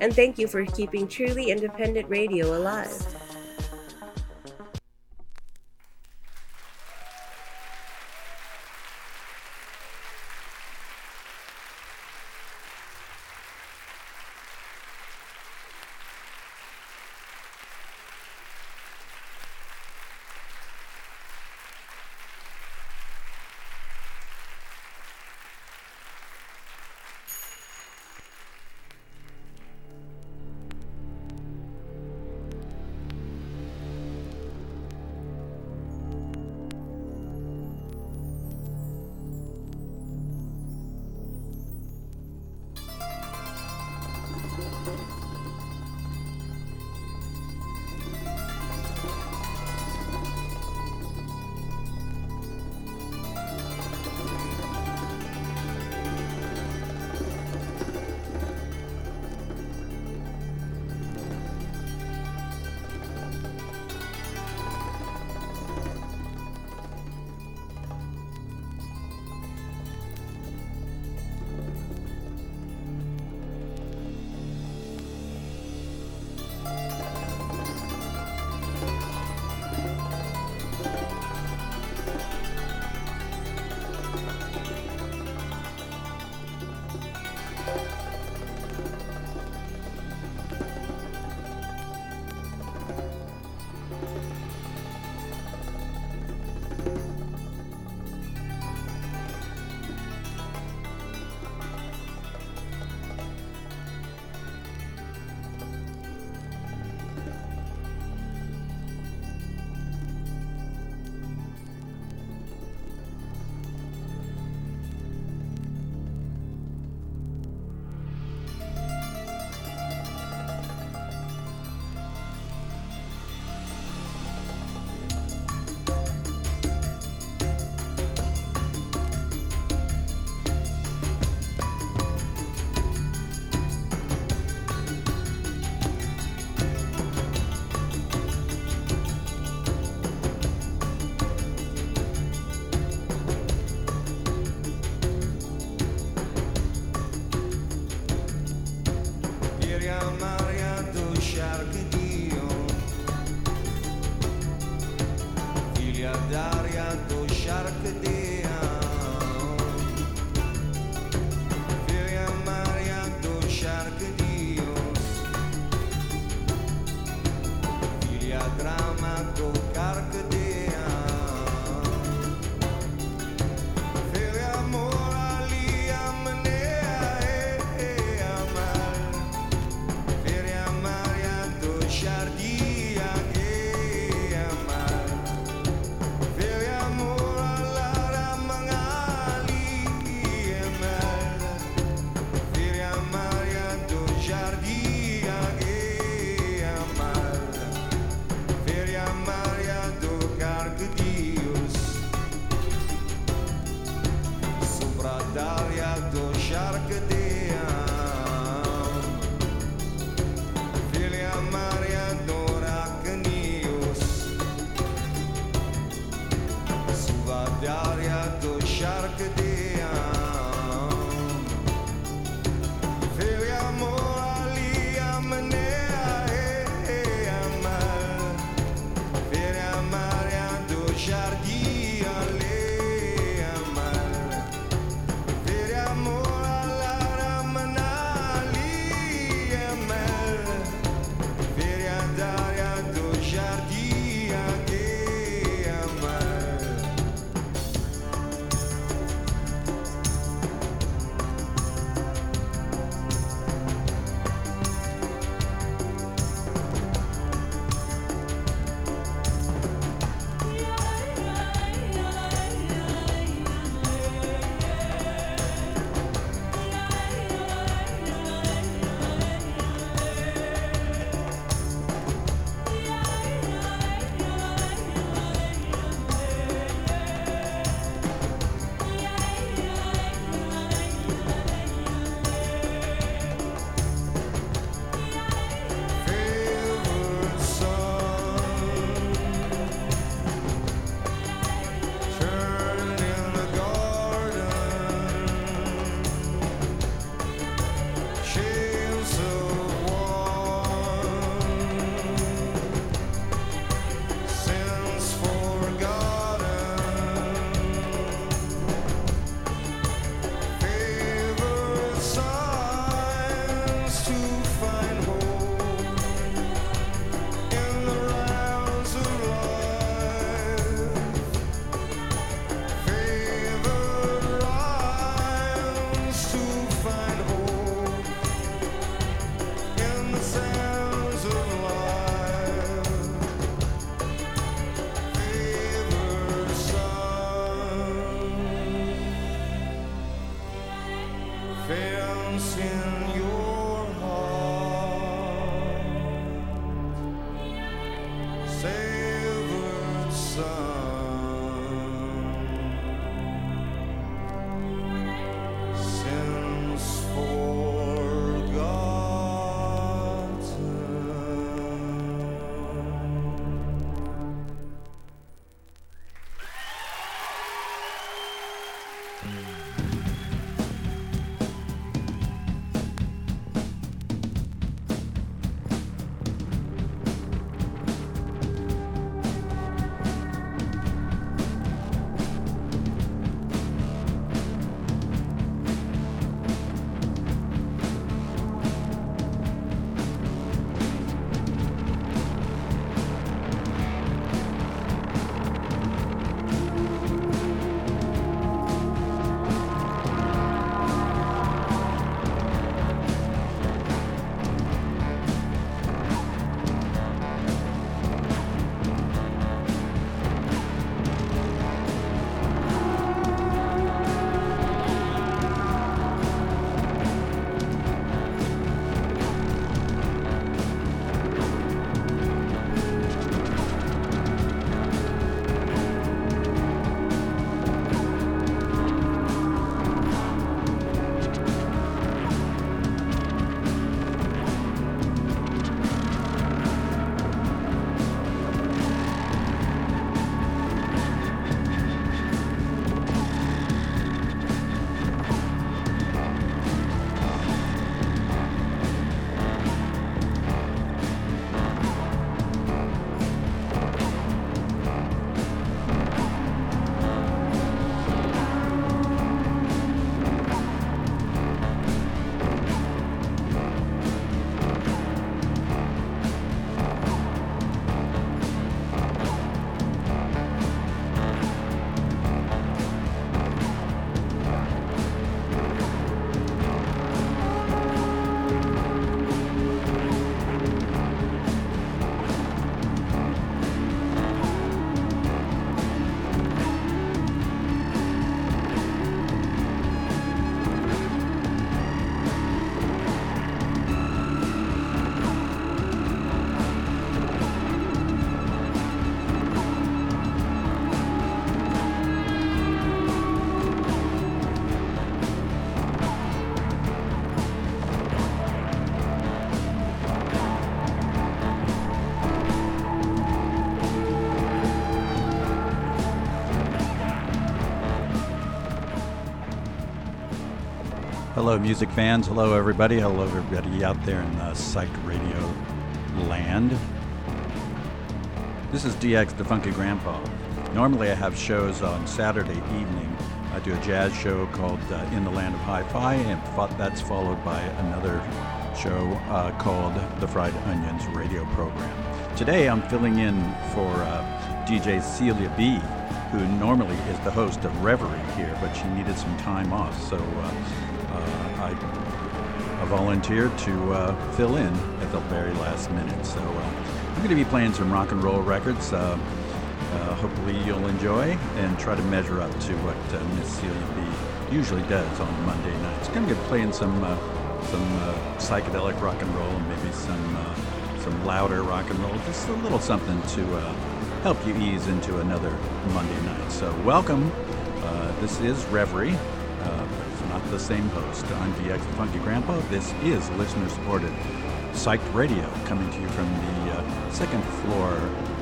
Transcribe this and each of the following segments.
And thank you for keeping truly independent radio alive. Hello, music fans. Hello, everybody. Hello, everybody out there in the psych radio land. This is DX, the Funky Grandpa. Normally, I have shows on Saturday evening. I do a jazz show called uh, In the Land of Hi-Fi, and that's followed by another show uh, called the Fried Onions radio program. Today, I'm filling in for uh, DJ Celia B, who normally is the host of Reverie here, but she needed some time off, so uh, I, I, volunteered to uh, fill in at the very last minute. So I'm going to be playing some rock and roll records. Uh, hopefully you'll enjoy and try to measure up to what uh, Miss Celia B usually does on Monday nights. Going to be playing some uh, some uh, psychedelic rock and roll and maybe some uh, some louder rock and roll, just a little something to help you ease into another Monday night. So welcome. this is Reverie, the same host. I'm DX Funky Grandpa. This is listener-supported Psyched Radio coming to you from the second floor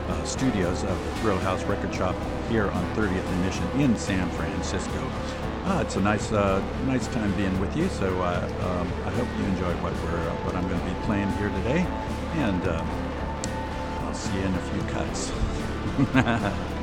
uh, studios of the Thrill House Record Shop here on 30th and Mission in San Francisco. Uh, it's a nice, uh, nice time being with you. So uh, um, I hope you enjoy what we're, uh, what I'm going to be playing here today, and um, I'll see you in a few cuts.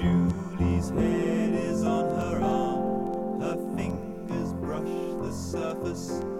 Julie's head is on her arm, her fingers brush the surface.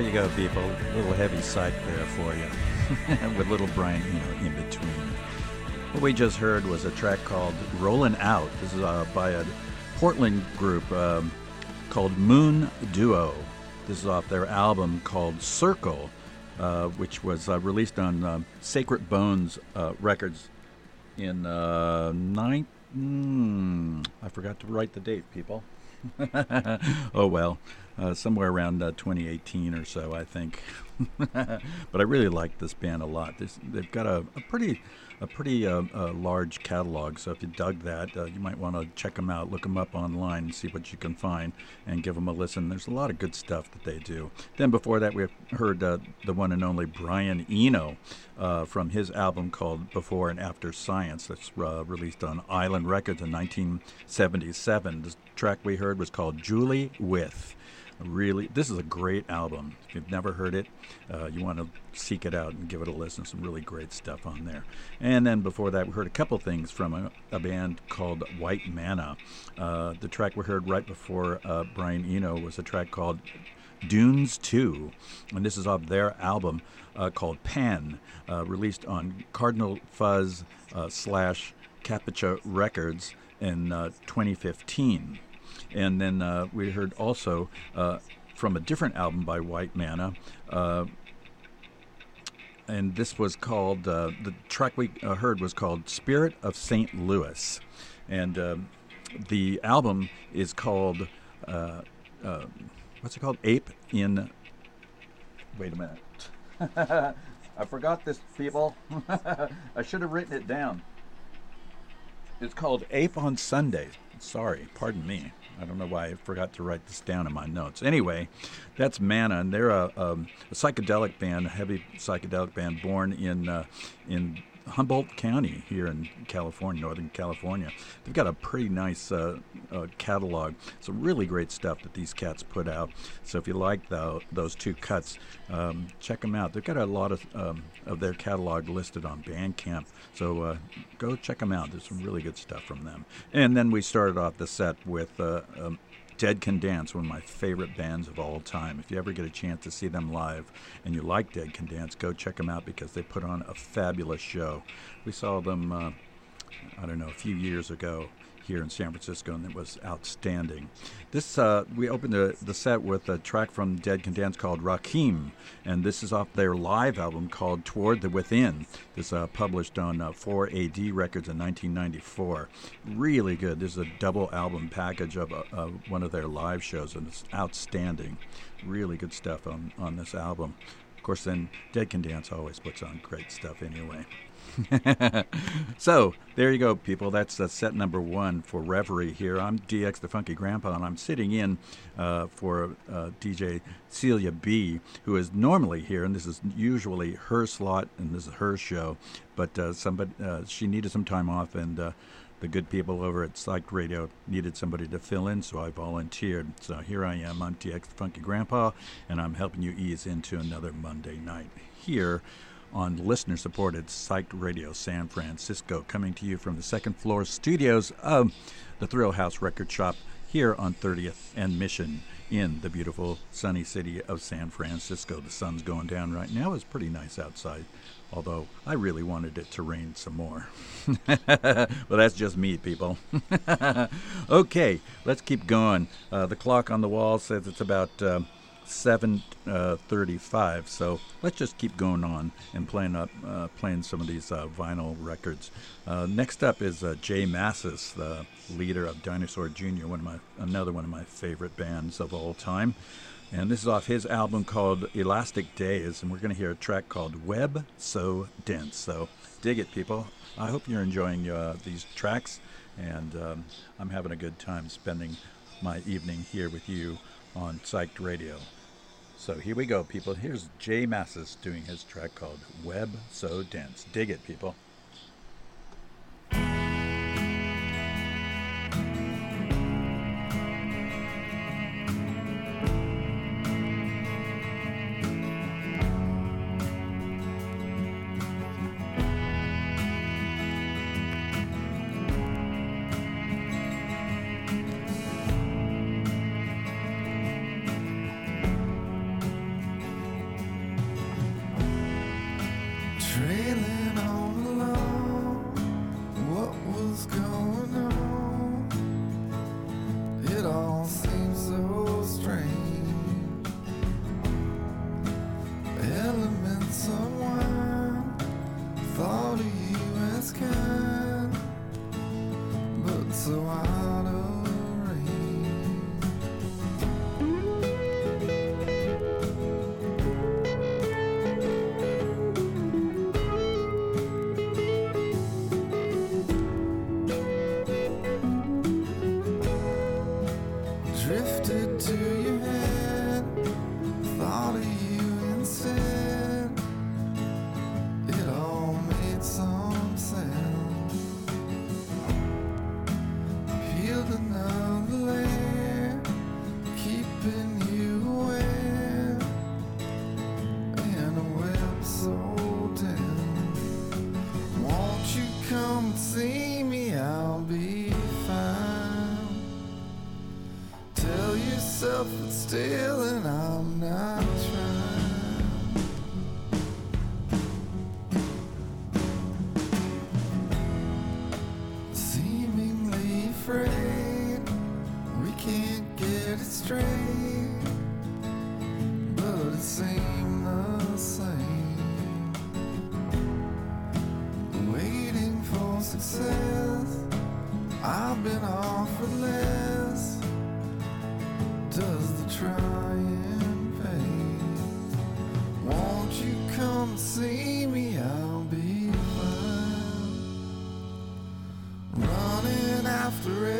There you go, people. A little heavy psych there for you, with little Brian Eno in between. What we just heard was a track called "Rollin' Out." This is uh, by a Portland group um, called Moon Duo. This is off their album called Circle, uh, which was uh, released on uh, Sacred Bones uh, Records in uh, nine. Mm, I forgot to write the date, people. oh well, uh, somewhere around uh, 2018 or so, I think. but I really like this band a lot. This, they've got a, a pretty a pretty uh, uh, large catalog. So if you dug that, uh, you might want to check them out, look them up online, and see what you can find, and give them a listen. There's a lot of good stuff that they do. Then before that, we heard uh, the one and only Brian Eno from his album called Before and After Science, that's released on Island Records in 1977. The track we heard was called Julie With really this is a great album. If you've never heard it uh, you want to seek it out and give it a listen. Some really great stuff on there. And then before that we heard a couple things from a, a band called white manna uh, the track we heard right before uh, brian eno was a track called dunes 2 and this is off their album uh, called pan uh, released on cardinal fuzz uh, slash Captcha records in 2015 and then uh, we heard also uh, from a different album by White Manna. Uh, and this was called, uh, the track we uh, heard was called Spirit of St. Louis. And um, the album is called, uh, what's it called? Ape in. Wait a minute. I forgot this, people. I should have written it down. It's called Ape on Sunday. Sorry, pardon me. I don't know why I forgot to write this down in my notes. Anyway, that's Manna, and they're a, um, a psychedelic band, a heavy psychedelic band, born in uh, in Humboldt County here in California, Northern California. They've got a pretty nice uh, uh, catalog. Some really great stuff that these cats put out. So if you like the, those two cuts, um, check them out. They've got a lot of um, of their catalog listed on Bandcamp. So uh, go check them out. There's some really good stuff from them. And then we started off the set with uh, um, Dead Can Dance, one of my favorite bands of all time. If you ever get a chance to see them live and you like Dead Can Dance, go check them out because they put on a fabulous show. We saw them, uh, I don't know, a few years ago here in San Francisco, and it was outstanding. This uh, we opened the, the set with a track from Dead Can Dance called Rakim, and this is off their live album called Toward the Within. This uh, published on uh, 4AD Records in 1994. Really good. This is a double album package of uh, one of their live shows, and it's outstanding. Really good stuff on, on this album. Of course, then Dead Can Dance always puts on great stuff anyway. so there you go, people. That's uh, set number one for Reverie here. I'm DX the Funky Grandpa, and I'm sitting in uh, for uh, DJ Celia B, who is normally here, and this is usually her slot, and this is her show. But uh, somebody, uh, she needed some time off, and uh, the good people over at Psych Radio needed somebody to fill in, so I volunteered. So here I am. I'm the Funky Grandpa, and I'm helping you ease into another Monday night here on listener supported Psych Radio San Francisco, coming to you from the second floor studios of the Thrill House Record Shop here on 30th and Mission in the beautiful sunny city of San Francisco. The sun's going down right now. It's pretty nice outside, although I really wanted it to rain some more. well, that's just me, people. okay, let's keep going. Uh, the clock on the wall says it's about. Uh, 7:35. Uh, so let's just keep going on and playing up, uh, playing some of these uh, vinyl records. Uh, next up is uh, J Mascis, the leader of Dinosaur Jr., one of my another one of my favorite bands of all time. And this is off his album called Elastic Days, and we're going to hear a track called Web So Dense. So dig it, people. I hope you're enjoying uh, these tracks, and um, I'm having a good time spending my evening here with you on Psyched Radio. So here we go, people. Here's J Mascis doing his track called Web So Dense. Dig it, people. Running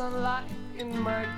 sunlight in my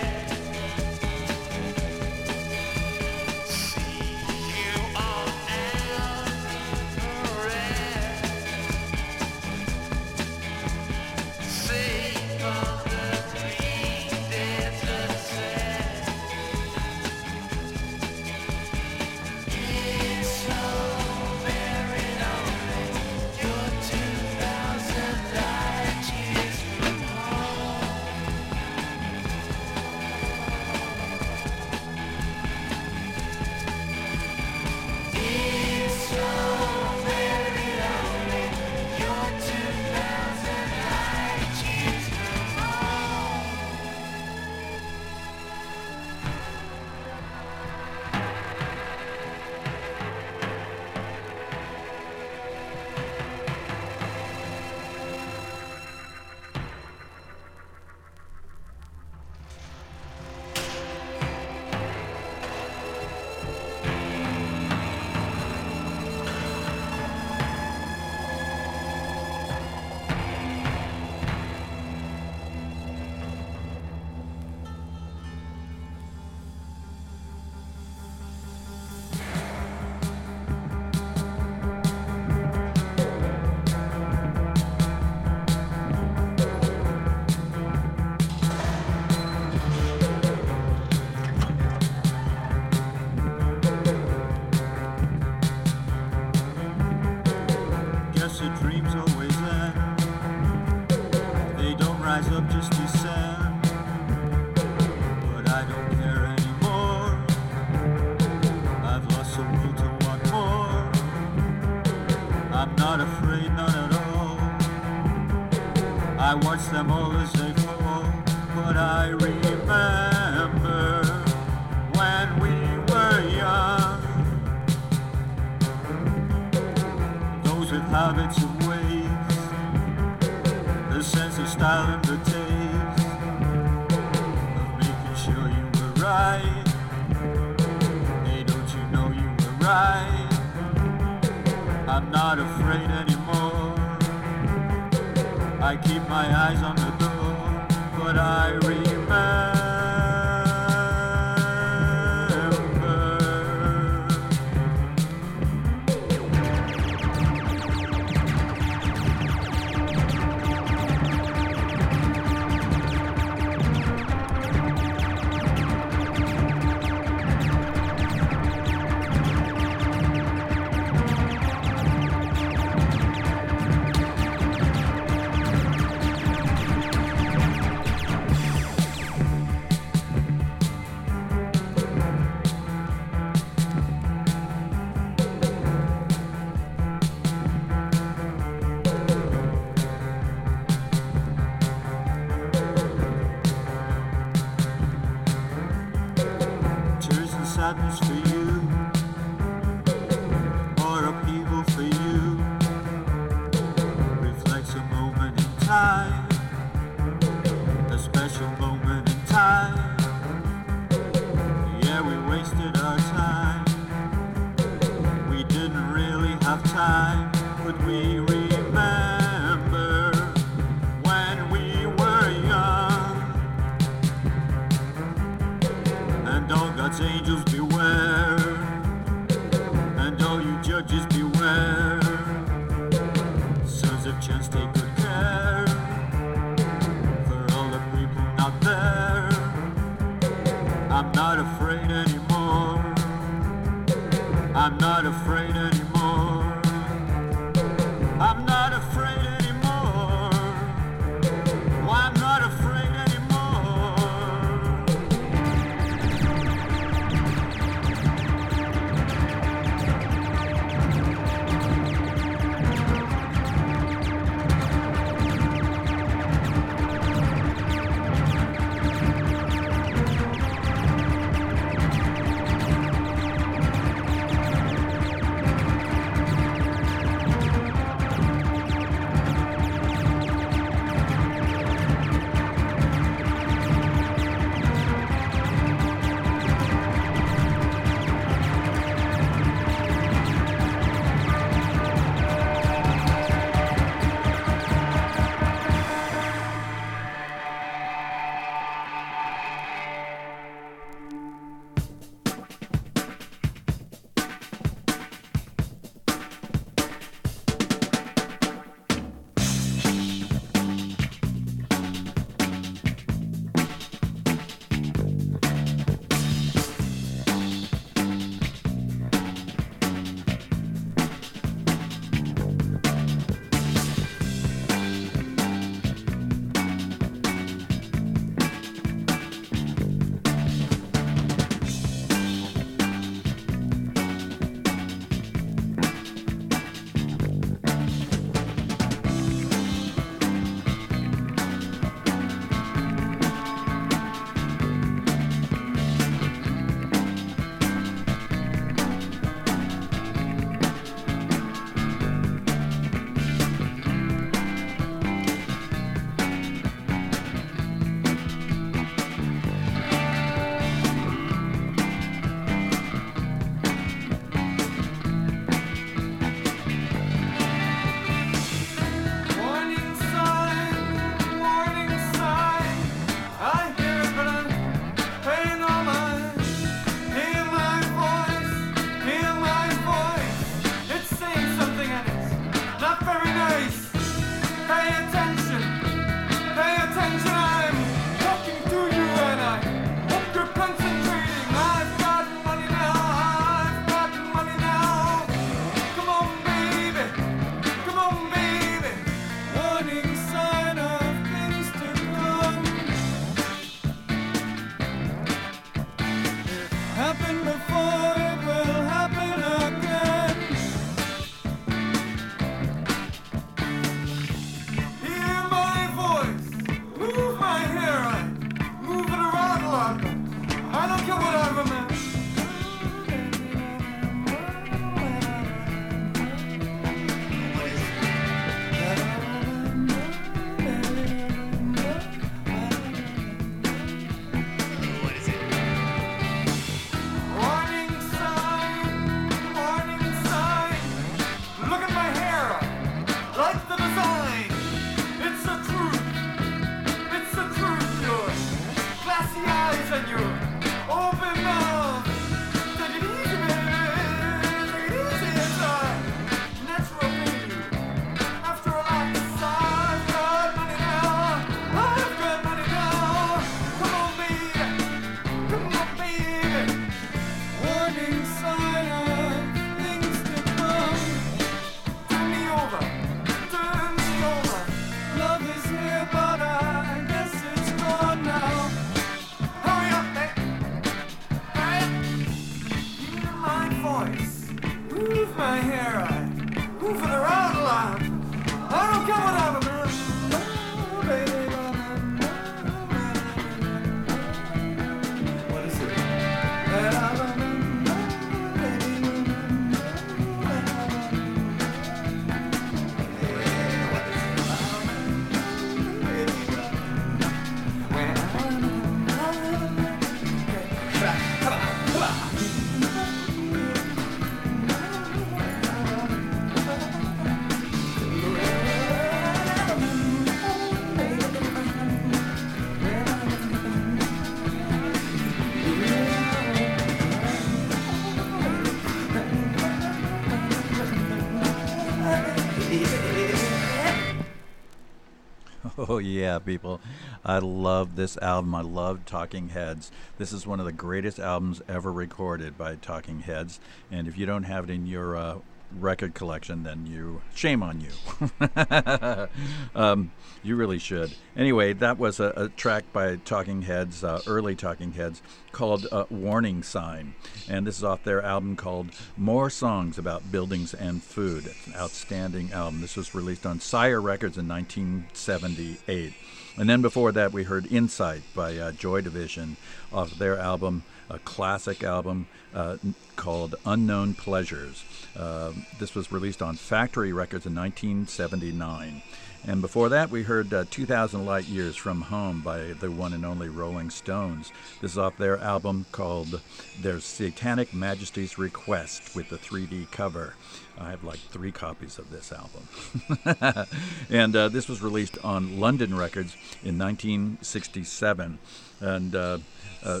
Oh, yeah, people. I love this album. I love Talking Heads. This is one of the greatest albums ever recorded by Talking Heads. And if you don't have it in your uh, record collection, then you shame on you. um, you really should. Anyway, that was a, a track by Talking Heads, uh, early Talking Heads, called uh, Warning Sign. And this is off their album called More Songs About Buildings and Food. It's an outstanding album. This was released on Sire Records in 1978. And then before that, we heard Insight by uh, Joy Division off their album, a classic album uh, called Unknown Pleasures. Uh, this was released on Factory Records in 1979. And before that, we heard uh, 2,000 Light Years from Home by the one and only Rolling Stones. This is off their album called Their Satanic Majesties Request with the 3D cover. I have like three copies of this album. and uh, this was released on London Records in 1967. And uh, uh,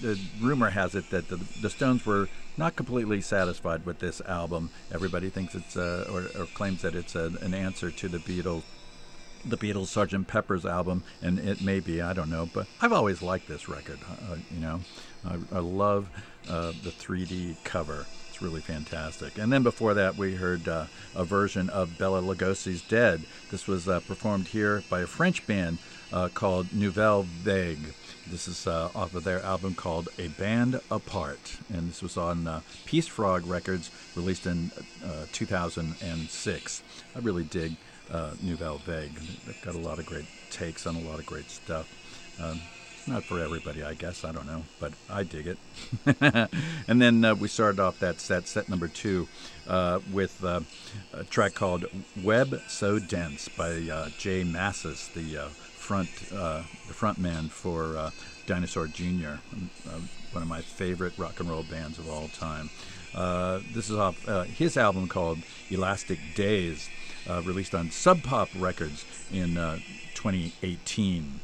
the rumor has it that the, the Stones were not completely satisfied with this album. Everybody thinks it's uh, or, or claims that it's a, an answer to the Beatles the Beatles' Sgt. Pepper's album, and it may be, I don't know, but I've always liked this record. Uh, you know, I, I love uh, the 3D cover. It's really fantastic. And then before that, we heard uh, a version of Bela Lugosi's Dead. This was uh, performed here by a French band uh, called Nouvelle Vague. This is uh, off of their album called Bande à Part. And this was on uh, Peace Frog Records, released in uh, 2006. I really dig uh, Nouvelle Vague. They've got a lot of great takes on a lot of great stuff. Um, not for everybody, I guess. I don't know, but I dig it. and then uh, we started off that set, set number two, uh, with uh, a track called "Web So Dense" by uh, J Mascis, the uh, front uh, the front man for uh, Dinosaur Jr., uh, one of my favorite rock and roll bands of all time. Uh, this is off uh, his album called Elastic Days, released on Sub Pop Records in uh, 2018.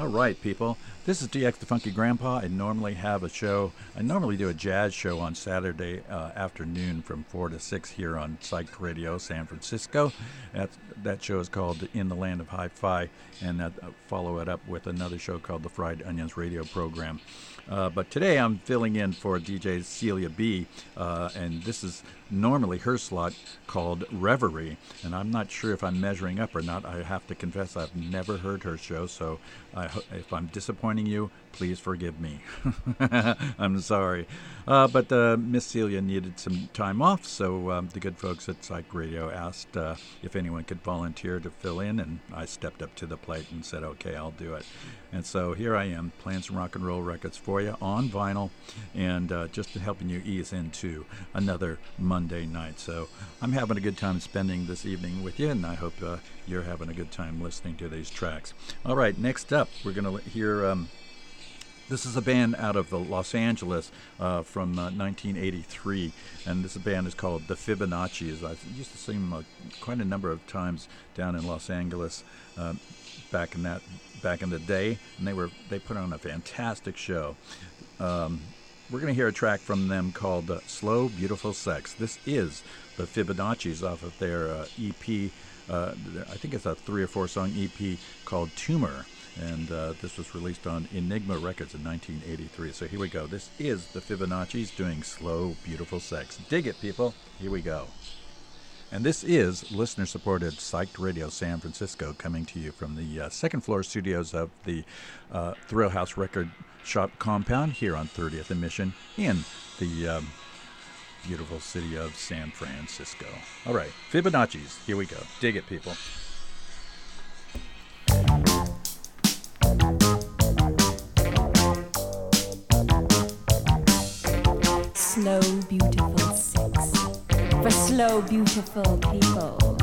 All right, people. This is DX the Funky Grandpa. I normally have a show. I normally do a jazz show on Saturday uh, afternoon from 4 to 6 here on Psych Radio, San Francisco. That, that show is called In the Land of Hi Fi, and that, uh, follow it up with another show called the Fried Onions Radio Program. Uh, but today I'm filling in for DJ Celia B, uh, and this is normally her slot called Reverie. And I'm not sure if I'm measuring up or not. I have to confess I've never heard her show, so ho- if I'm disappointing you, please forgive me. I'm sorry. Uh, but uh, Miss Celia needed some time off, so um, the good folks at Psych Radio asked uh, if anyone could volunteer to fill in, and I stepped up to the plate and said, okay, I'll do it. And so here I am, playing some rock and roll records for you on vinyl, and uh, just helping you ease into another Monday night. So I'm having a good time spending this evening with you, and I hope uh, you're having a good time listening to these tracks. All right, next up, we're going to hear. Um, this is a band out of uh, Los Angeles uh, from uh, 1983, and this band is called the Fibonaccis. I used to see them uh, quite a number of times down in Los Angeles. Uh, back in that back in the day, and they were they put on a fantastic show. Um, we're going to hear a track from them called uh, "Slow Beautiful Sex." This is the Fibonaccis off of their uh, EP. Uh, I think it's a three or four song EP called "Tumor." And uh, this was released on Enigma Records in 1983. So here we go. This is the Fibonaccis doing slow, beautiful sex. Dig it, people. Here we go. And this is listener supported Psyched Radio San Francisco coming to you from the uh, second floor studios of the uh, Thrill House Record Shop compound here on 30th and Mission in the um, beautiful city of San Francisco. All right, Fibonaccis. Here we go. Dig it, people. Slow, beautiful sex for slow, beautiful people.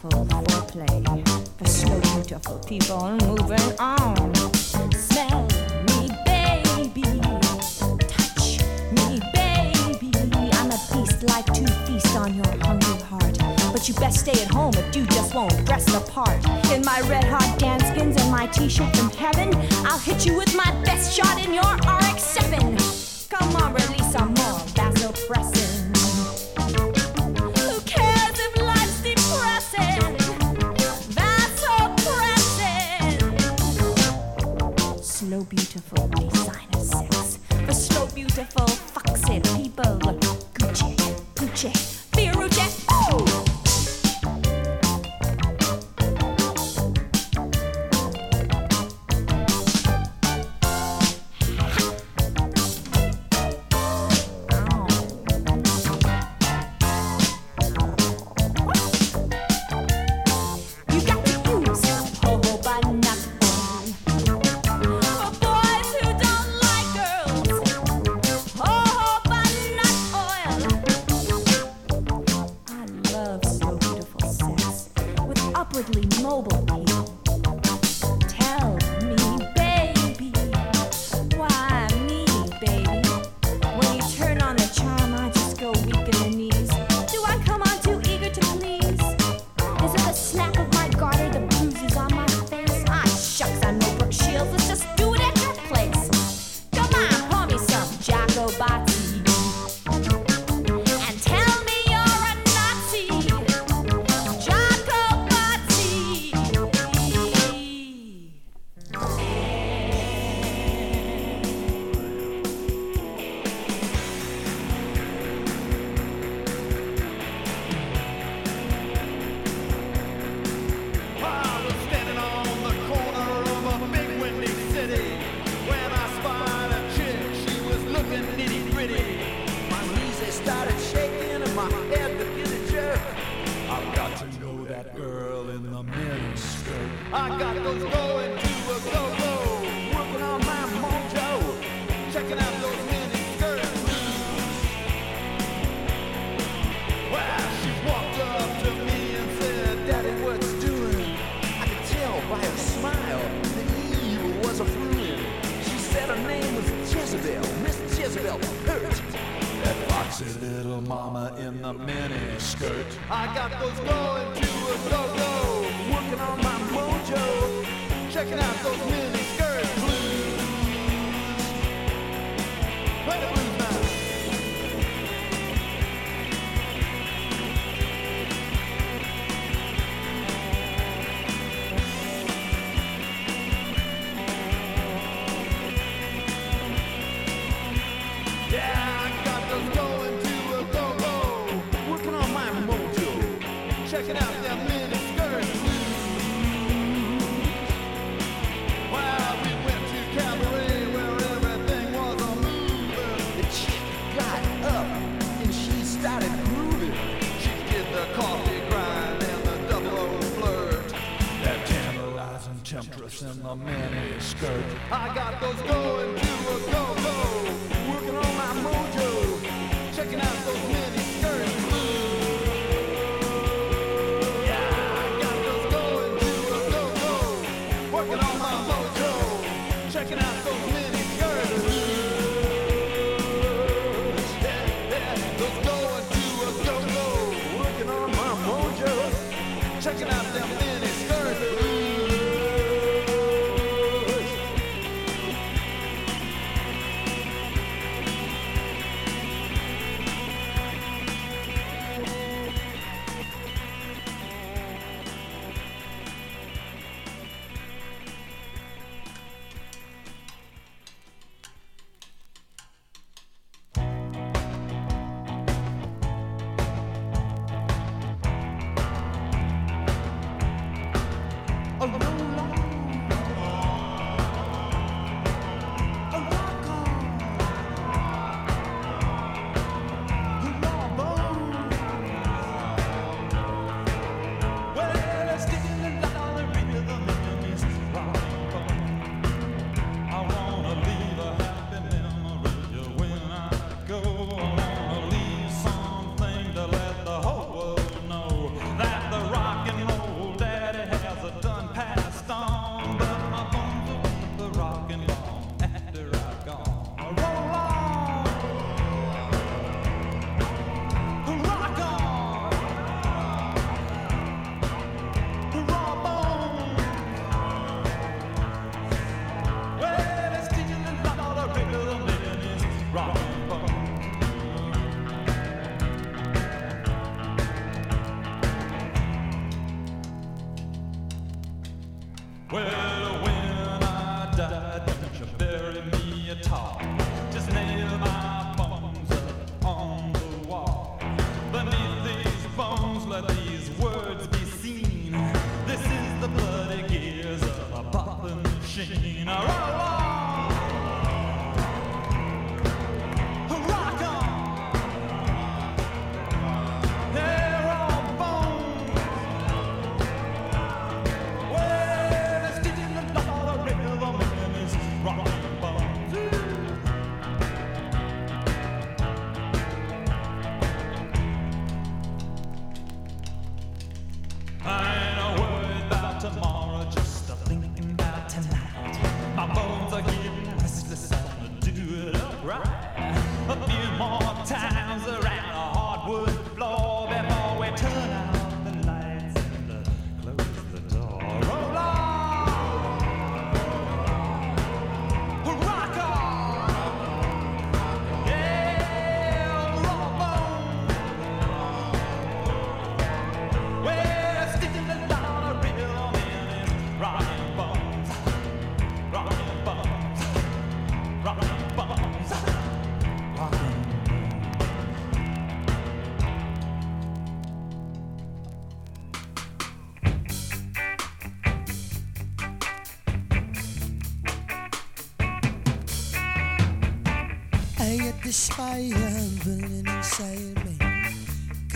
Beautiful foreplay for slow, beautiful people moving on. Smell me, baby. Touch me, baby. I'm a beast like to feast on your hungry heart. But you best stay at home if you just won't dress the part. In my red hot dance skins and my t-shirt from heaven, I'll hit you with my best shot Slow, beautiful designer sex. For slow, beautiful,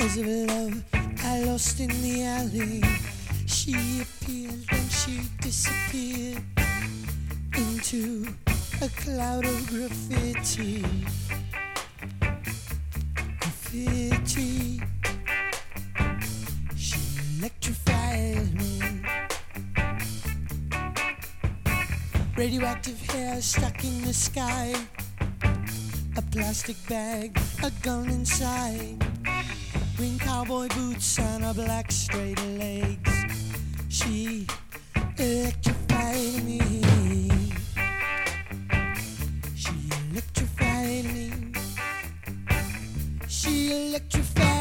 of love I lost in the alley. She appeared and she disappeared into a cloud of graffiti. Graffiti. She electrified me. Radioactive hair stuck in the sky. A plastic bag, a gun inside cowboy boots and her black straight legs. She electrified me. She electrified me. She electrified.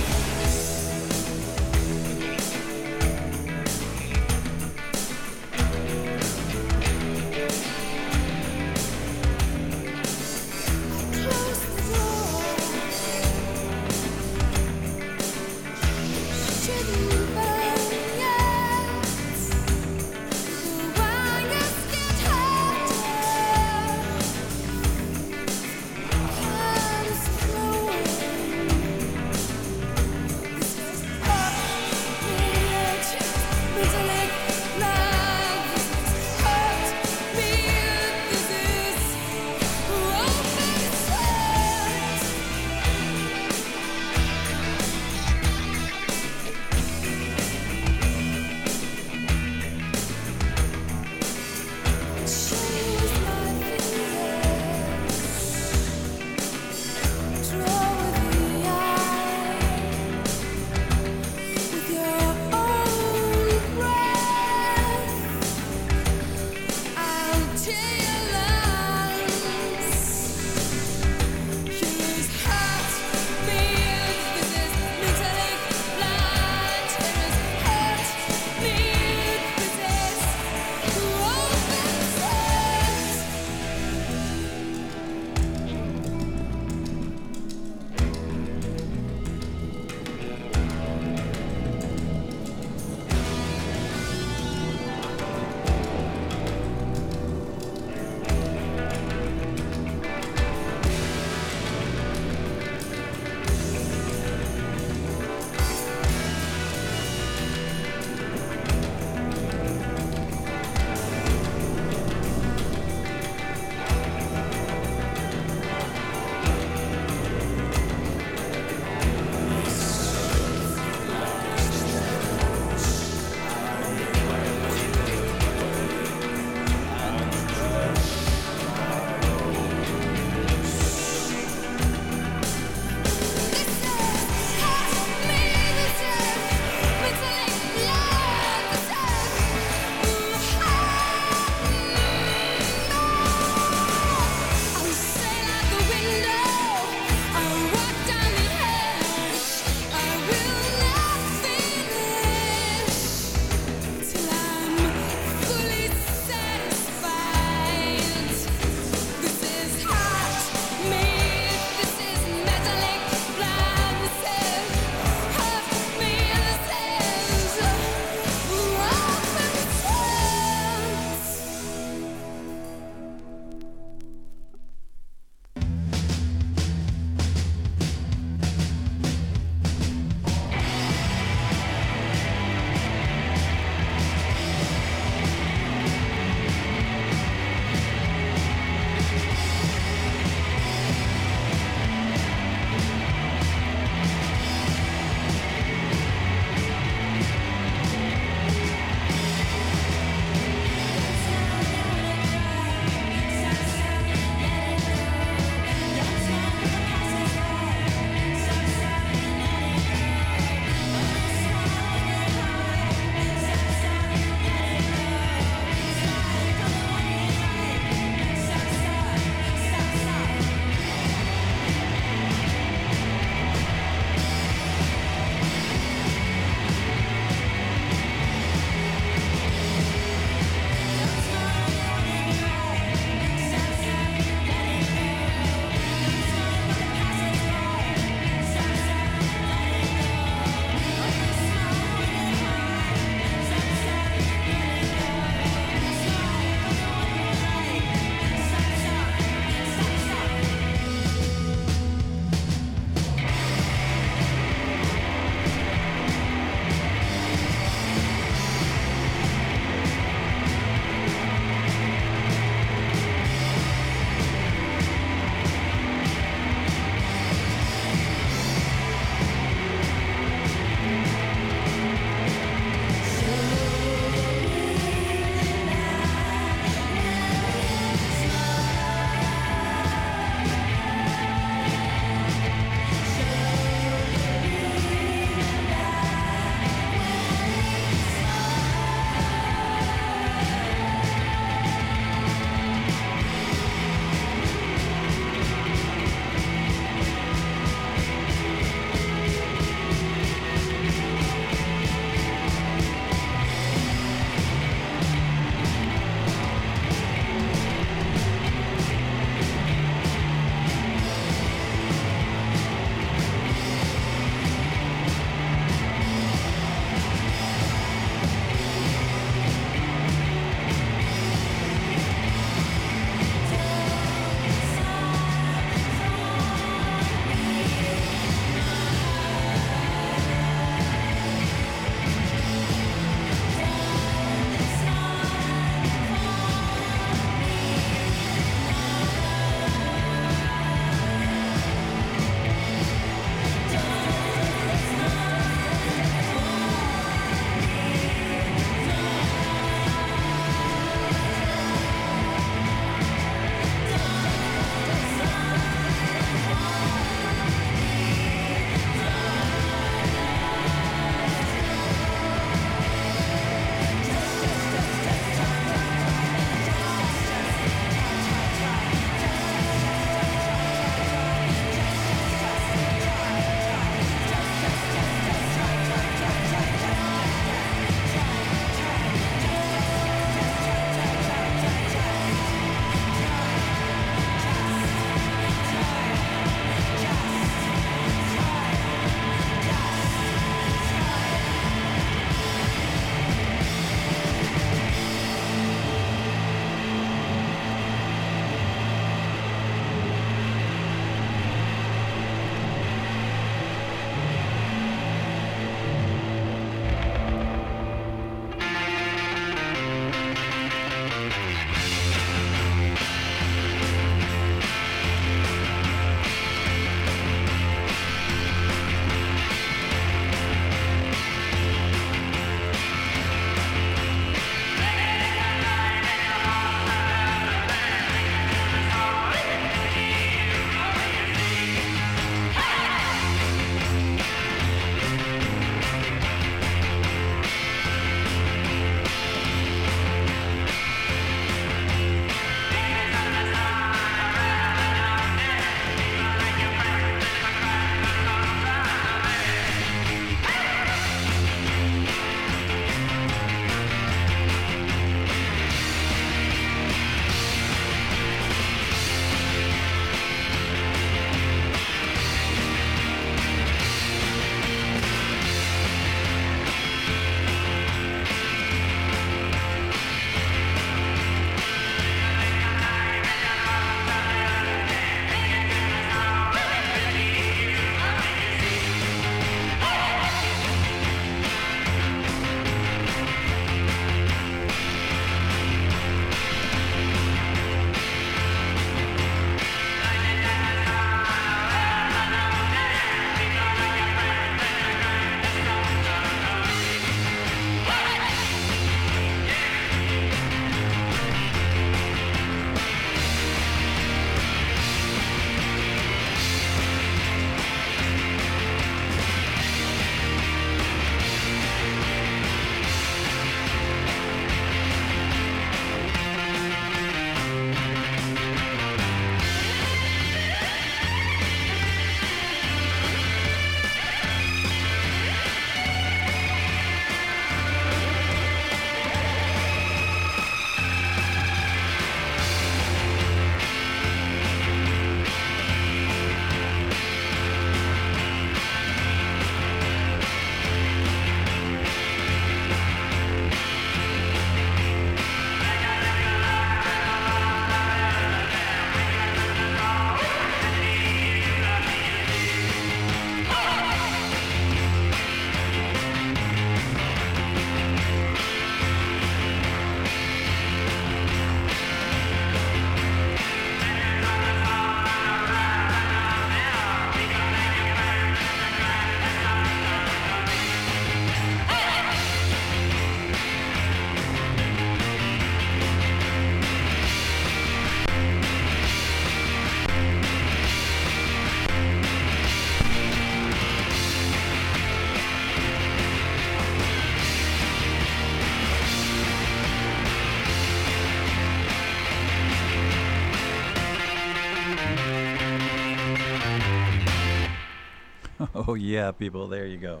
Oh yeah, people. There you go.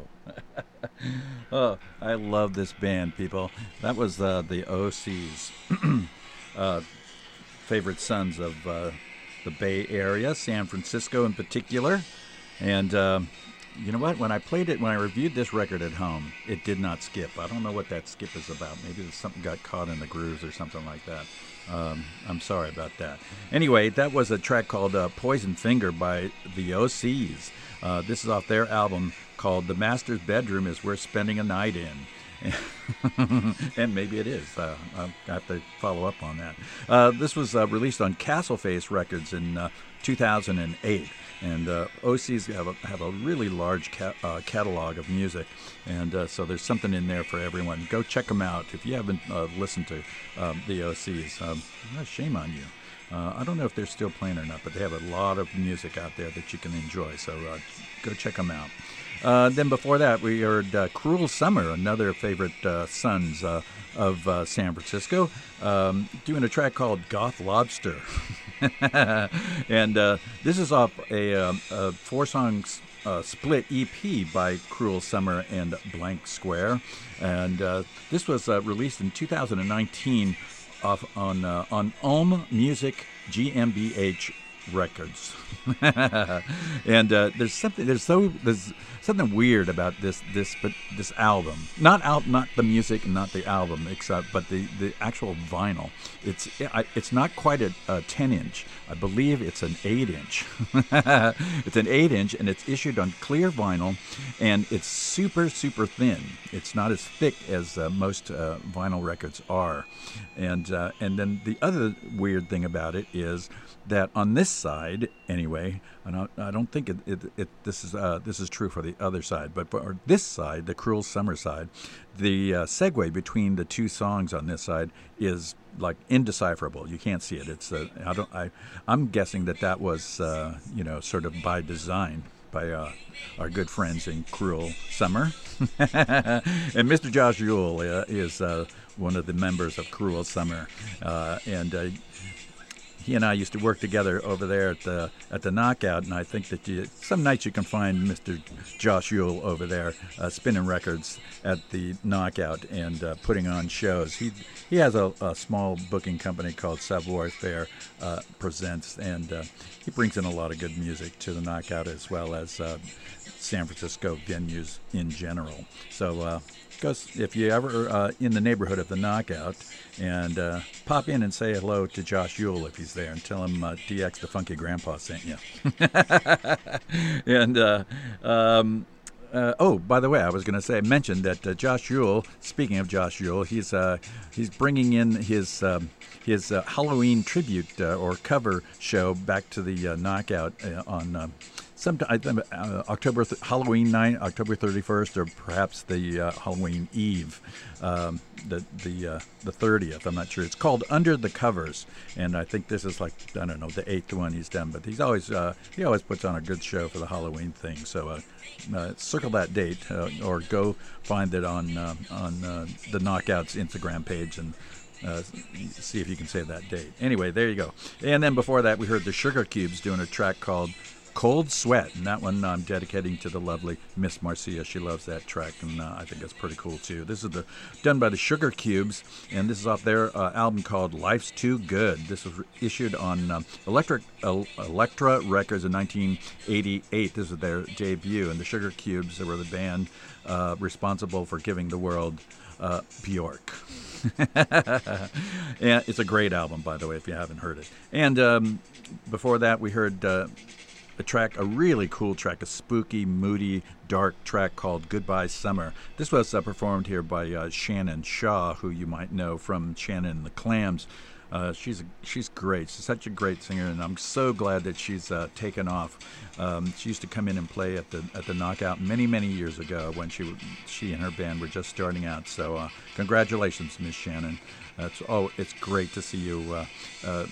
oh, I love this band, people. That was uh, the OC's uh, favorite sons of uh, the Bay Area, San Francisco in particular. And um you know what? When I played it, when I reviewed this record at home, it did not skip. I don't know what that skip is about. Maybe something got caught in the grooves or something like that. Um, I'm sorry about that. Anyway, that was a track called uh, Poison Finger by the OCs. Uh, this is off their album called The Master's Bedroom is Worth Spending a Night In. and maybe it is. Uh, I'll have to follow up on that. Uh, this was uh, released on Castle Face Records in uh, 2008. And uh, OCs have a, have a really large ca- catalog of music, and so there's something in there for everyone. Go check them out if you haven't listened to um, the OCs. Um, shame on you. Uh, I don't know if they're still playing or not, but they have a lot of music out there that you can enjoy. So uh, go check them out. Uh, then before that, we heard uh, "Cruel Summer," another favorite uh, sons uh, of San Francisco, um, doing a track called "Goth Lobster," and this is off a, um, a four-song uh, split EP by Cruel Summer and Blank Square, and uh, this was uh, released in 2019 off on uh, on Ulm Music GmbH Records. and uh, there's something there's so there's something weird about this this but this album. Not out not the music, not the album, except but the the actual vinyl. It's it's not quite a, a 10 inch. I believe it's an 8 inch. it's an 8 inch and it's issued on clear vinyl and it's super super thin. It's not as thick as uh, most uh, vinyl records are. And uh, and then the other weird thing about it is that on this side, anyway, I, I don't think it, it, it this is uh, this is true for the other side, but for this side, the Cruel Summer side, the uh, segue between the two songs on this side is like indecipherable. You can't see it. It's uh, I don't I I'm guessing that that was uh, you know sort of by design by uh, our good friends in Cruel Summer. and Mr. Josh Yule uh, is uh, one of the members of Cruel Summer, uh, and uh, he and I used to work together over there at the at the Knockout, and I think that you, some nights you can find Mr. Josh Yule over there uh, spinning records at the Knockout and uh, putting on shows. He he has a, a small booking company called Savoir Faire uh, Presents, and uh, he brings in a lot of good music to the Knockout as well as uh, San Francisco venues in general. So. Goes, if you ever uh, in the neighborhood of the Knockout, and uh, pop in and say hello to Josh Yule if he's there, and tell him uh, DX the Funky Grandpa sent you. and uh, um, uh, oh, by the way, I was going to say mention that uh, Josh Yule. Speaking of Josh Yule, he's uh, he's bringing in his um, his uh, Halloween tribute uh, or cover show back to the Knockout on. Sometime uh, October th- Halloween night, October 31st, or perhaps the uh, Halloween Eve, um, the the uh, the 30th. I'm not sure. It's called Under the Covers, and I think this is like I don't know the eighth one he's done. But he's always uh, he always puts on a good show for the Halloween thing. So uh, uh, circle that date or go find it on on the Knockouts Instagram page and uh, see if you can save that date. Anyway, there you go. And then before that, we heard the Sugarcubes doing a track called Cold Sweat, and that one I'm dedicating to the lovely Miss Marcia. She loves that track, and uh, I think it's pretty cool too. This is the done by the Sugarcubes, and this is off their uh, album called Life's Too Good. This was issued on um, Electric El- Elektra Records in 1988. This is their debut, and the Sugarcubes were the band uh, responsible for giving the world uh, Bjork. and it's a great album, by the way, if you haven't heard it. And um, before that, we heard uh, a track, a really cool track, a spooky, moody, dark track called Goodbye Summer. This was uh, performed here by uh, Shannon Shaw, who you might know from Shannon and the Clams. Uh, she's she's great. She's such a great singer, and I'm so glad that she's uh, taken off. Um, she used to come in and play at the at the Knockout many many years ago when she she and her band were just starting out. So uh, congratulations, Miss Shannon. That's oh, it's great to see you, uh, uh,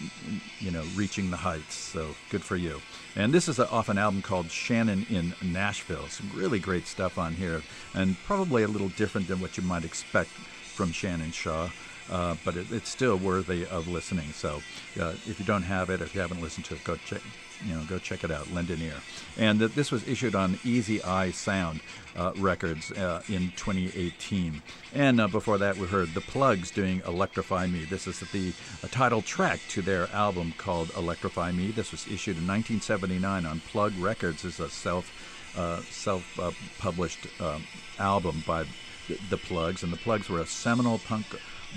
you know, reaching the heights. So good for you. And this is a, off an album called Shannon in Nashville. Some really great stuff on here, and probably a little different than what you might expect from Shannon Shaw. uh, but it, it's still worthy of listening. So uh, if you don't have it, if you haven't listened to it, go check. You know, go check it out, lend ear. And uh, this was issued on Easy Eye Sound uh, Records uh, in 2018. And uh, before that, we heard The Plugs doing Electrify Me. This is the title track to their album called Electrify Me. This was issued in 1979 on Plug Records. It's a self uh, self uh, published um, album by the, the Plugs. And the Plugs were a seminal punk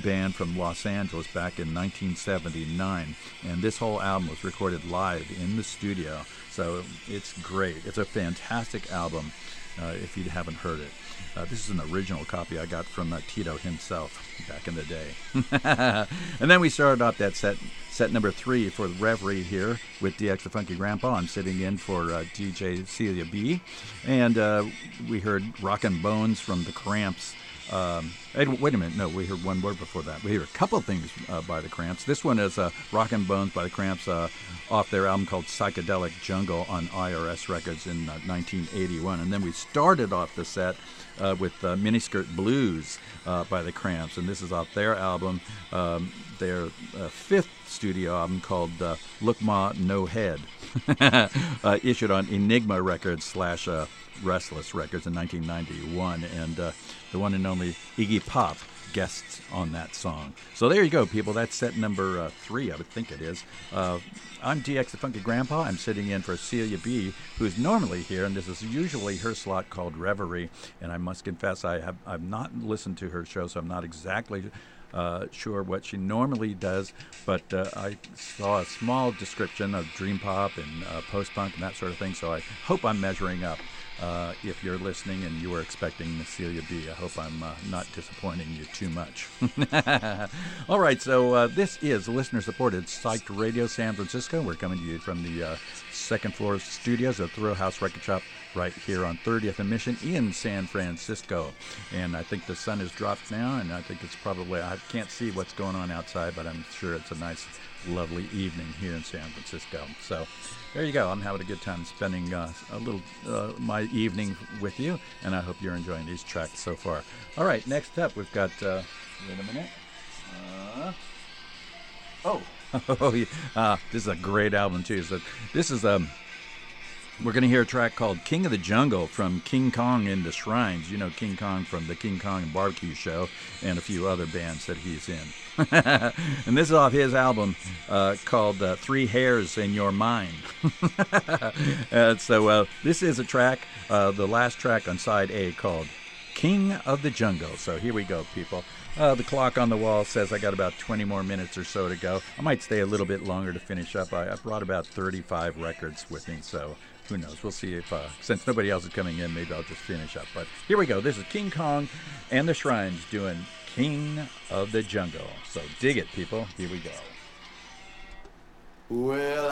band from Los Angeles back in 1979. And this whole album was recorded live in the studio. So it's great. It's a fantastic album uh, if you haven't heard it. Uh, this is an original copy I got from uh, Tito himself back in the day. and then we started off that set, set number three for Reverie here with DX the Funky Grandpa. I'm sitting in for uh, DJ Celia B. And uh, we heard Rockin' Bones from the Cramps. Um, wait a minute, no, we heard one word before that. We heard a couple things uh, by the Cramps. This one is uh, Rockin' Bones by the Cramps uh, off their album called Psychedelic Jungle on IRS Records in 1981. And then we started off the set uh, with uh, Miniskirt Blues uh, by the Cramps, and this is off their album, um, their uh, fifth studio album called uh, Look Ma No Head, uh, issued on Enigma Records slash Restless Records in 1991, and the one and only Iggy Pop guests on that song. So there you go, people. That's set number uh, three, I would think it is. Uh, I'm DX the Funky Grandpa. I'm sitting in for Celia B, who's normally here, and this is usually her slot called Reverie. And I must confess, I have I've not listened to her show, so I'm not exactly. Uh, sure what she normally does, but uh, I saw a small description of dream pop and uh, post punk and that sort of thing, so I hope I'm measuring up. Uh, if you're listening and you were expecting Celia B, I hope I'm uh, not disappointing you too much. All right, so uh, this is listener supported Psyched Radio San Francisco. We're coming to you from the uh, second floor studios of Thrillhouse Record Shop right here on 30th and Mission in San Francisco. And I think the sun has dropped now, and I think it's probably, I can't see what's going on outside, but I'm sure it's a nice, lovely evening here in San Francisco. So, there you go. I'm having a good time spending uh, a little uh, my evening with you, and I hope you're enjoying these tracks so far. All right, next up we've got. Uh, wait a minute. Uh, oh, oh, yeah. uh, this is a great album too. So this is um. We're going to hear a track called King of the Jungle from King Khan and the Shrines. You know King Khan from the King Khan and Barbecue Show and a few other bands that he's in. and this is off his album uh, called uh, Three Hairs and You're Mine. uh, so this is a track, uh, the last track on side A called King of the Jungle. So here we go, people. Uh, the clock on the wall says I got about 20 more minutes or so to go. I might stay a little bit longer to finish up. I, I brought about 35 records with me, so who knows? We'll see if, uh, since nobody else is coming in, maybe I'll just finish up. But here we go. This is King Khan and the Shrines doing King of the Jungle. So dig it, people. Here we go. Well,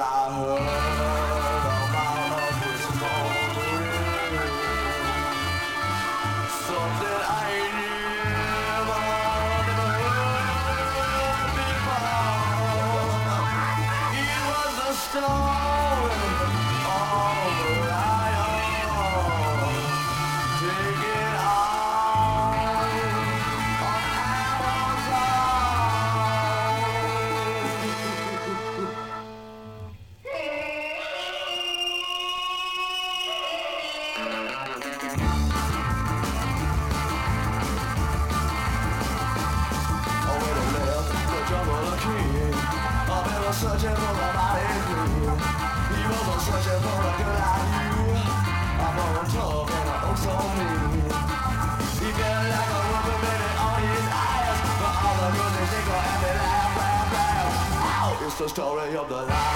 story of the lion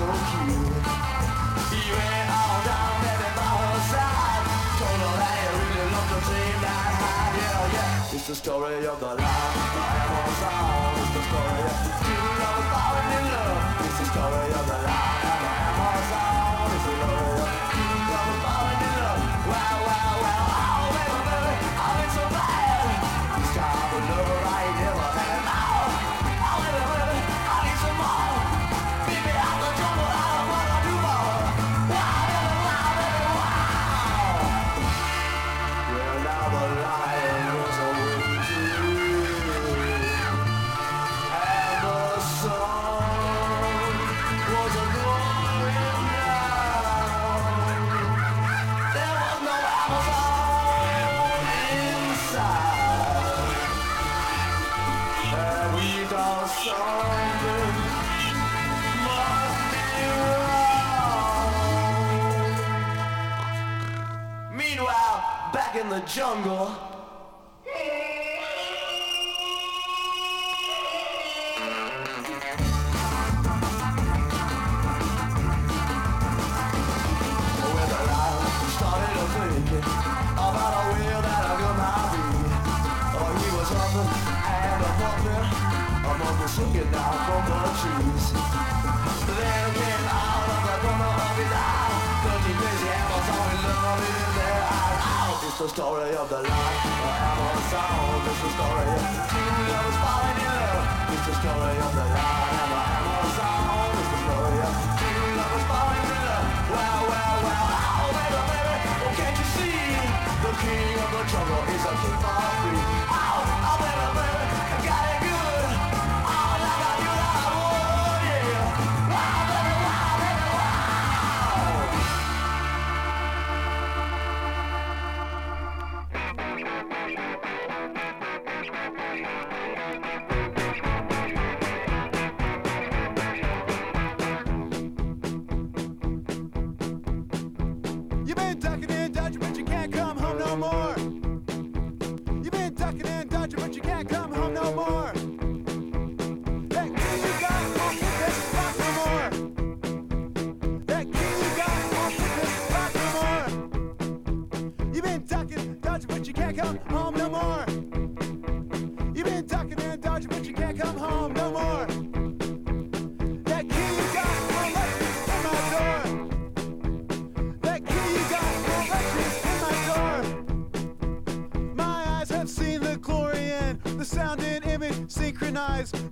so cute. All down side. Told her that really that Yeah, yeah. It's the story of the life I was on. It's the story of the jungle. the story of the life. Forever the sound It's the story of the team that was falling in love It's the story of the life. Forever the sound It's the story of the team that was falling in love Well, well, well Oh, baby, baby Oh, can't you see? The king of the jungle is a king of free Oh guys.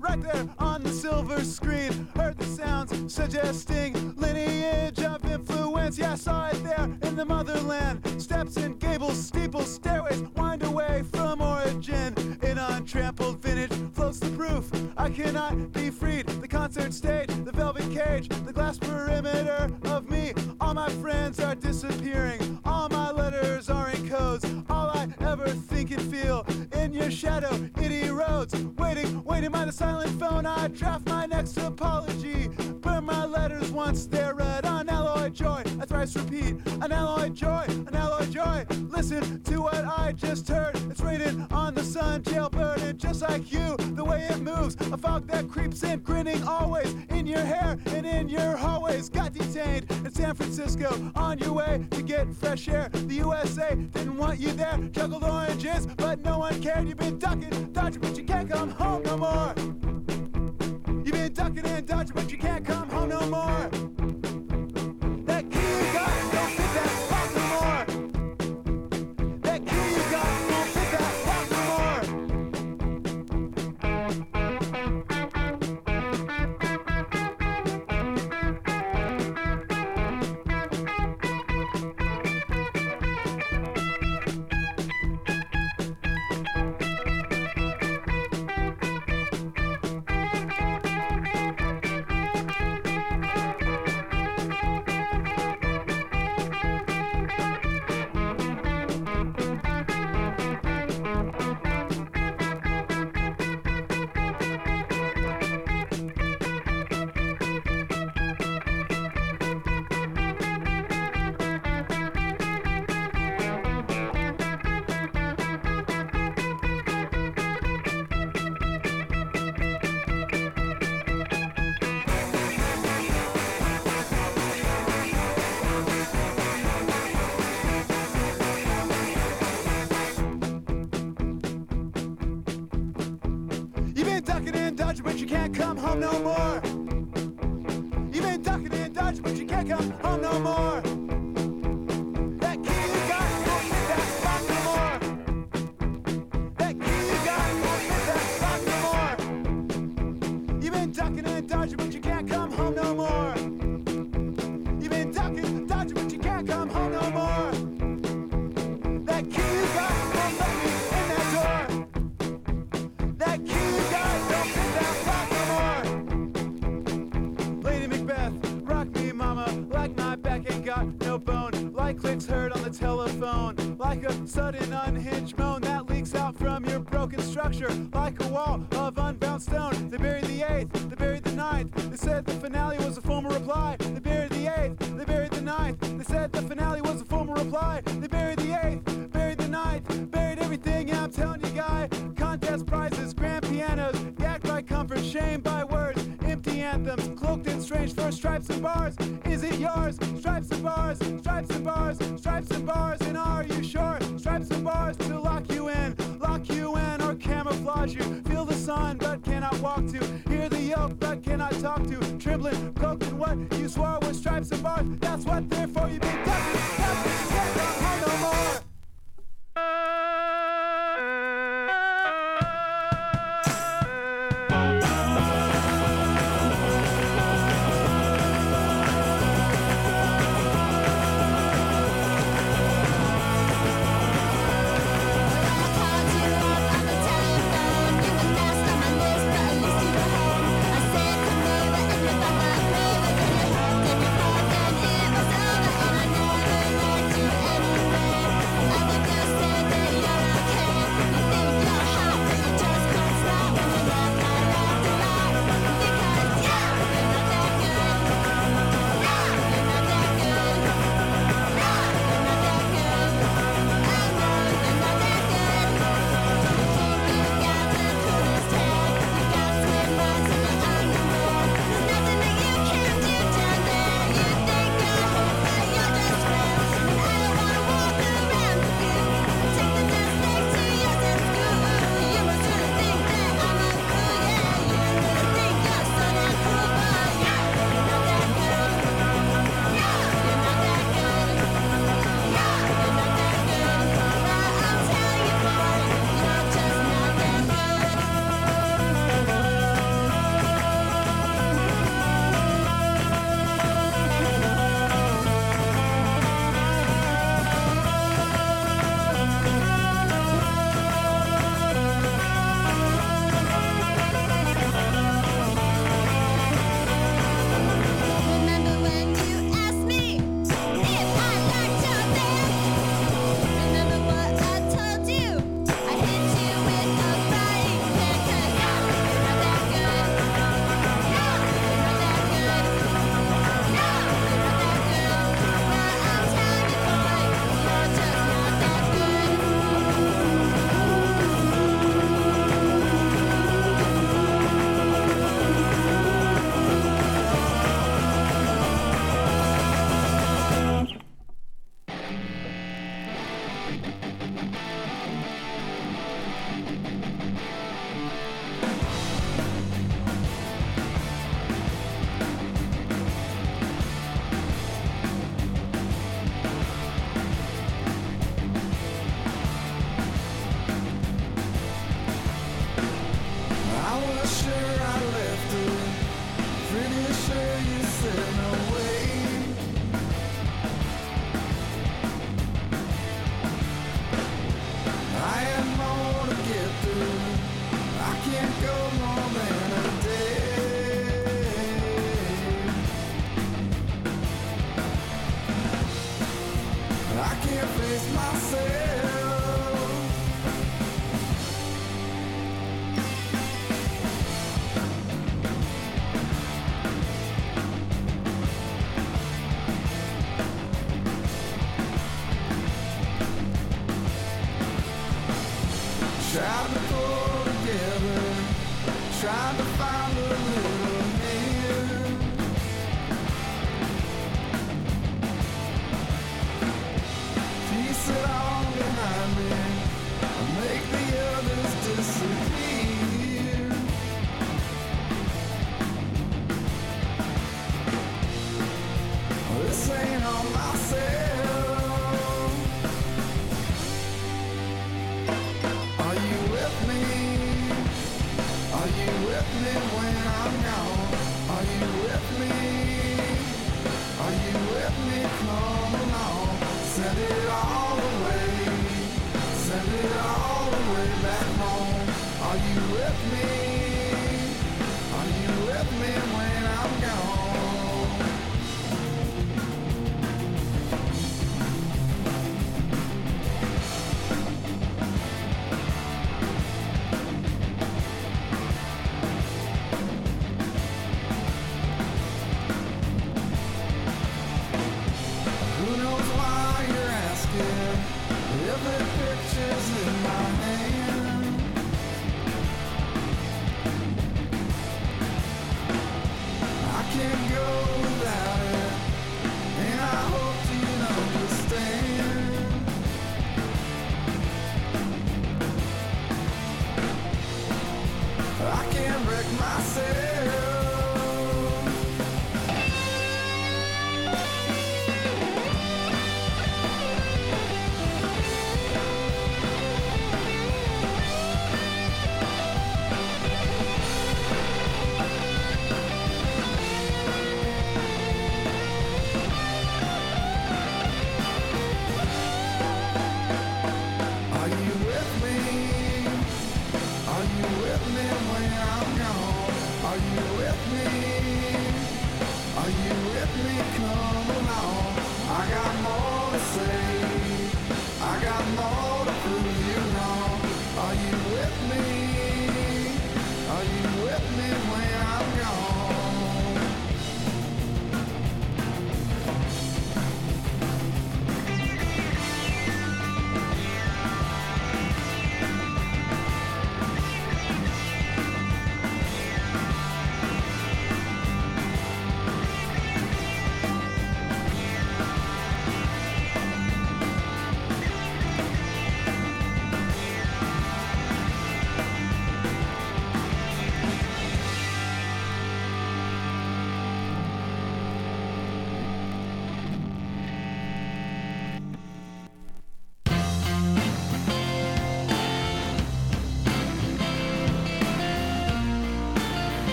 tucking in, Dutch, but you can't come home no more.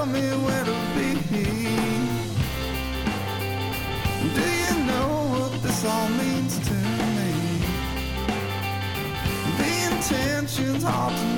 tell me where to be. Do you know what this all means to me? The intention's hard to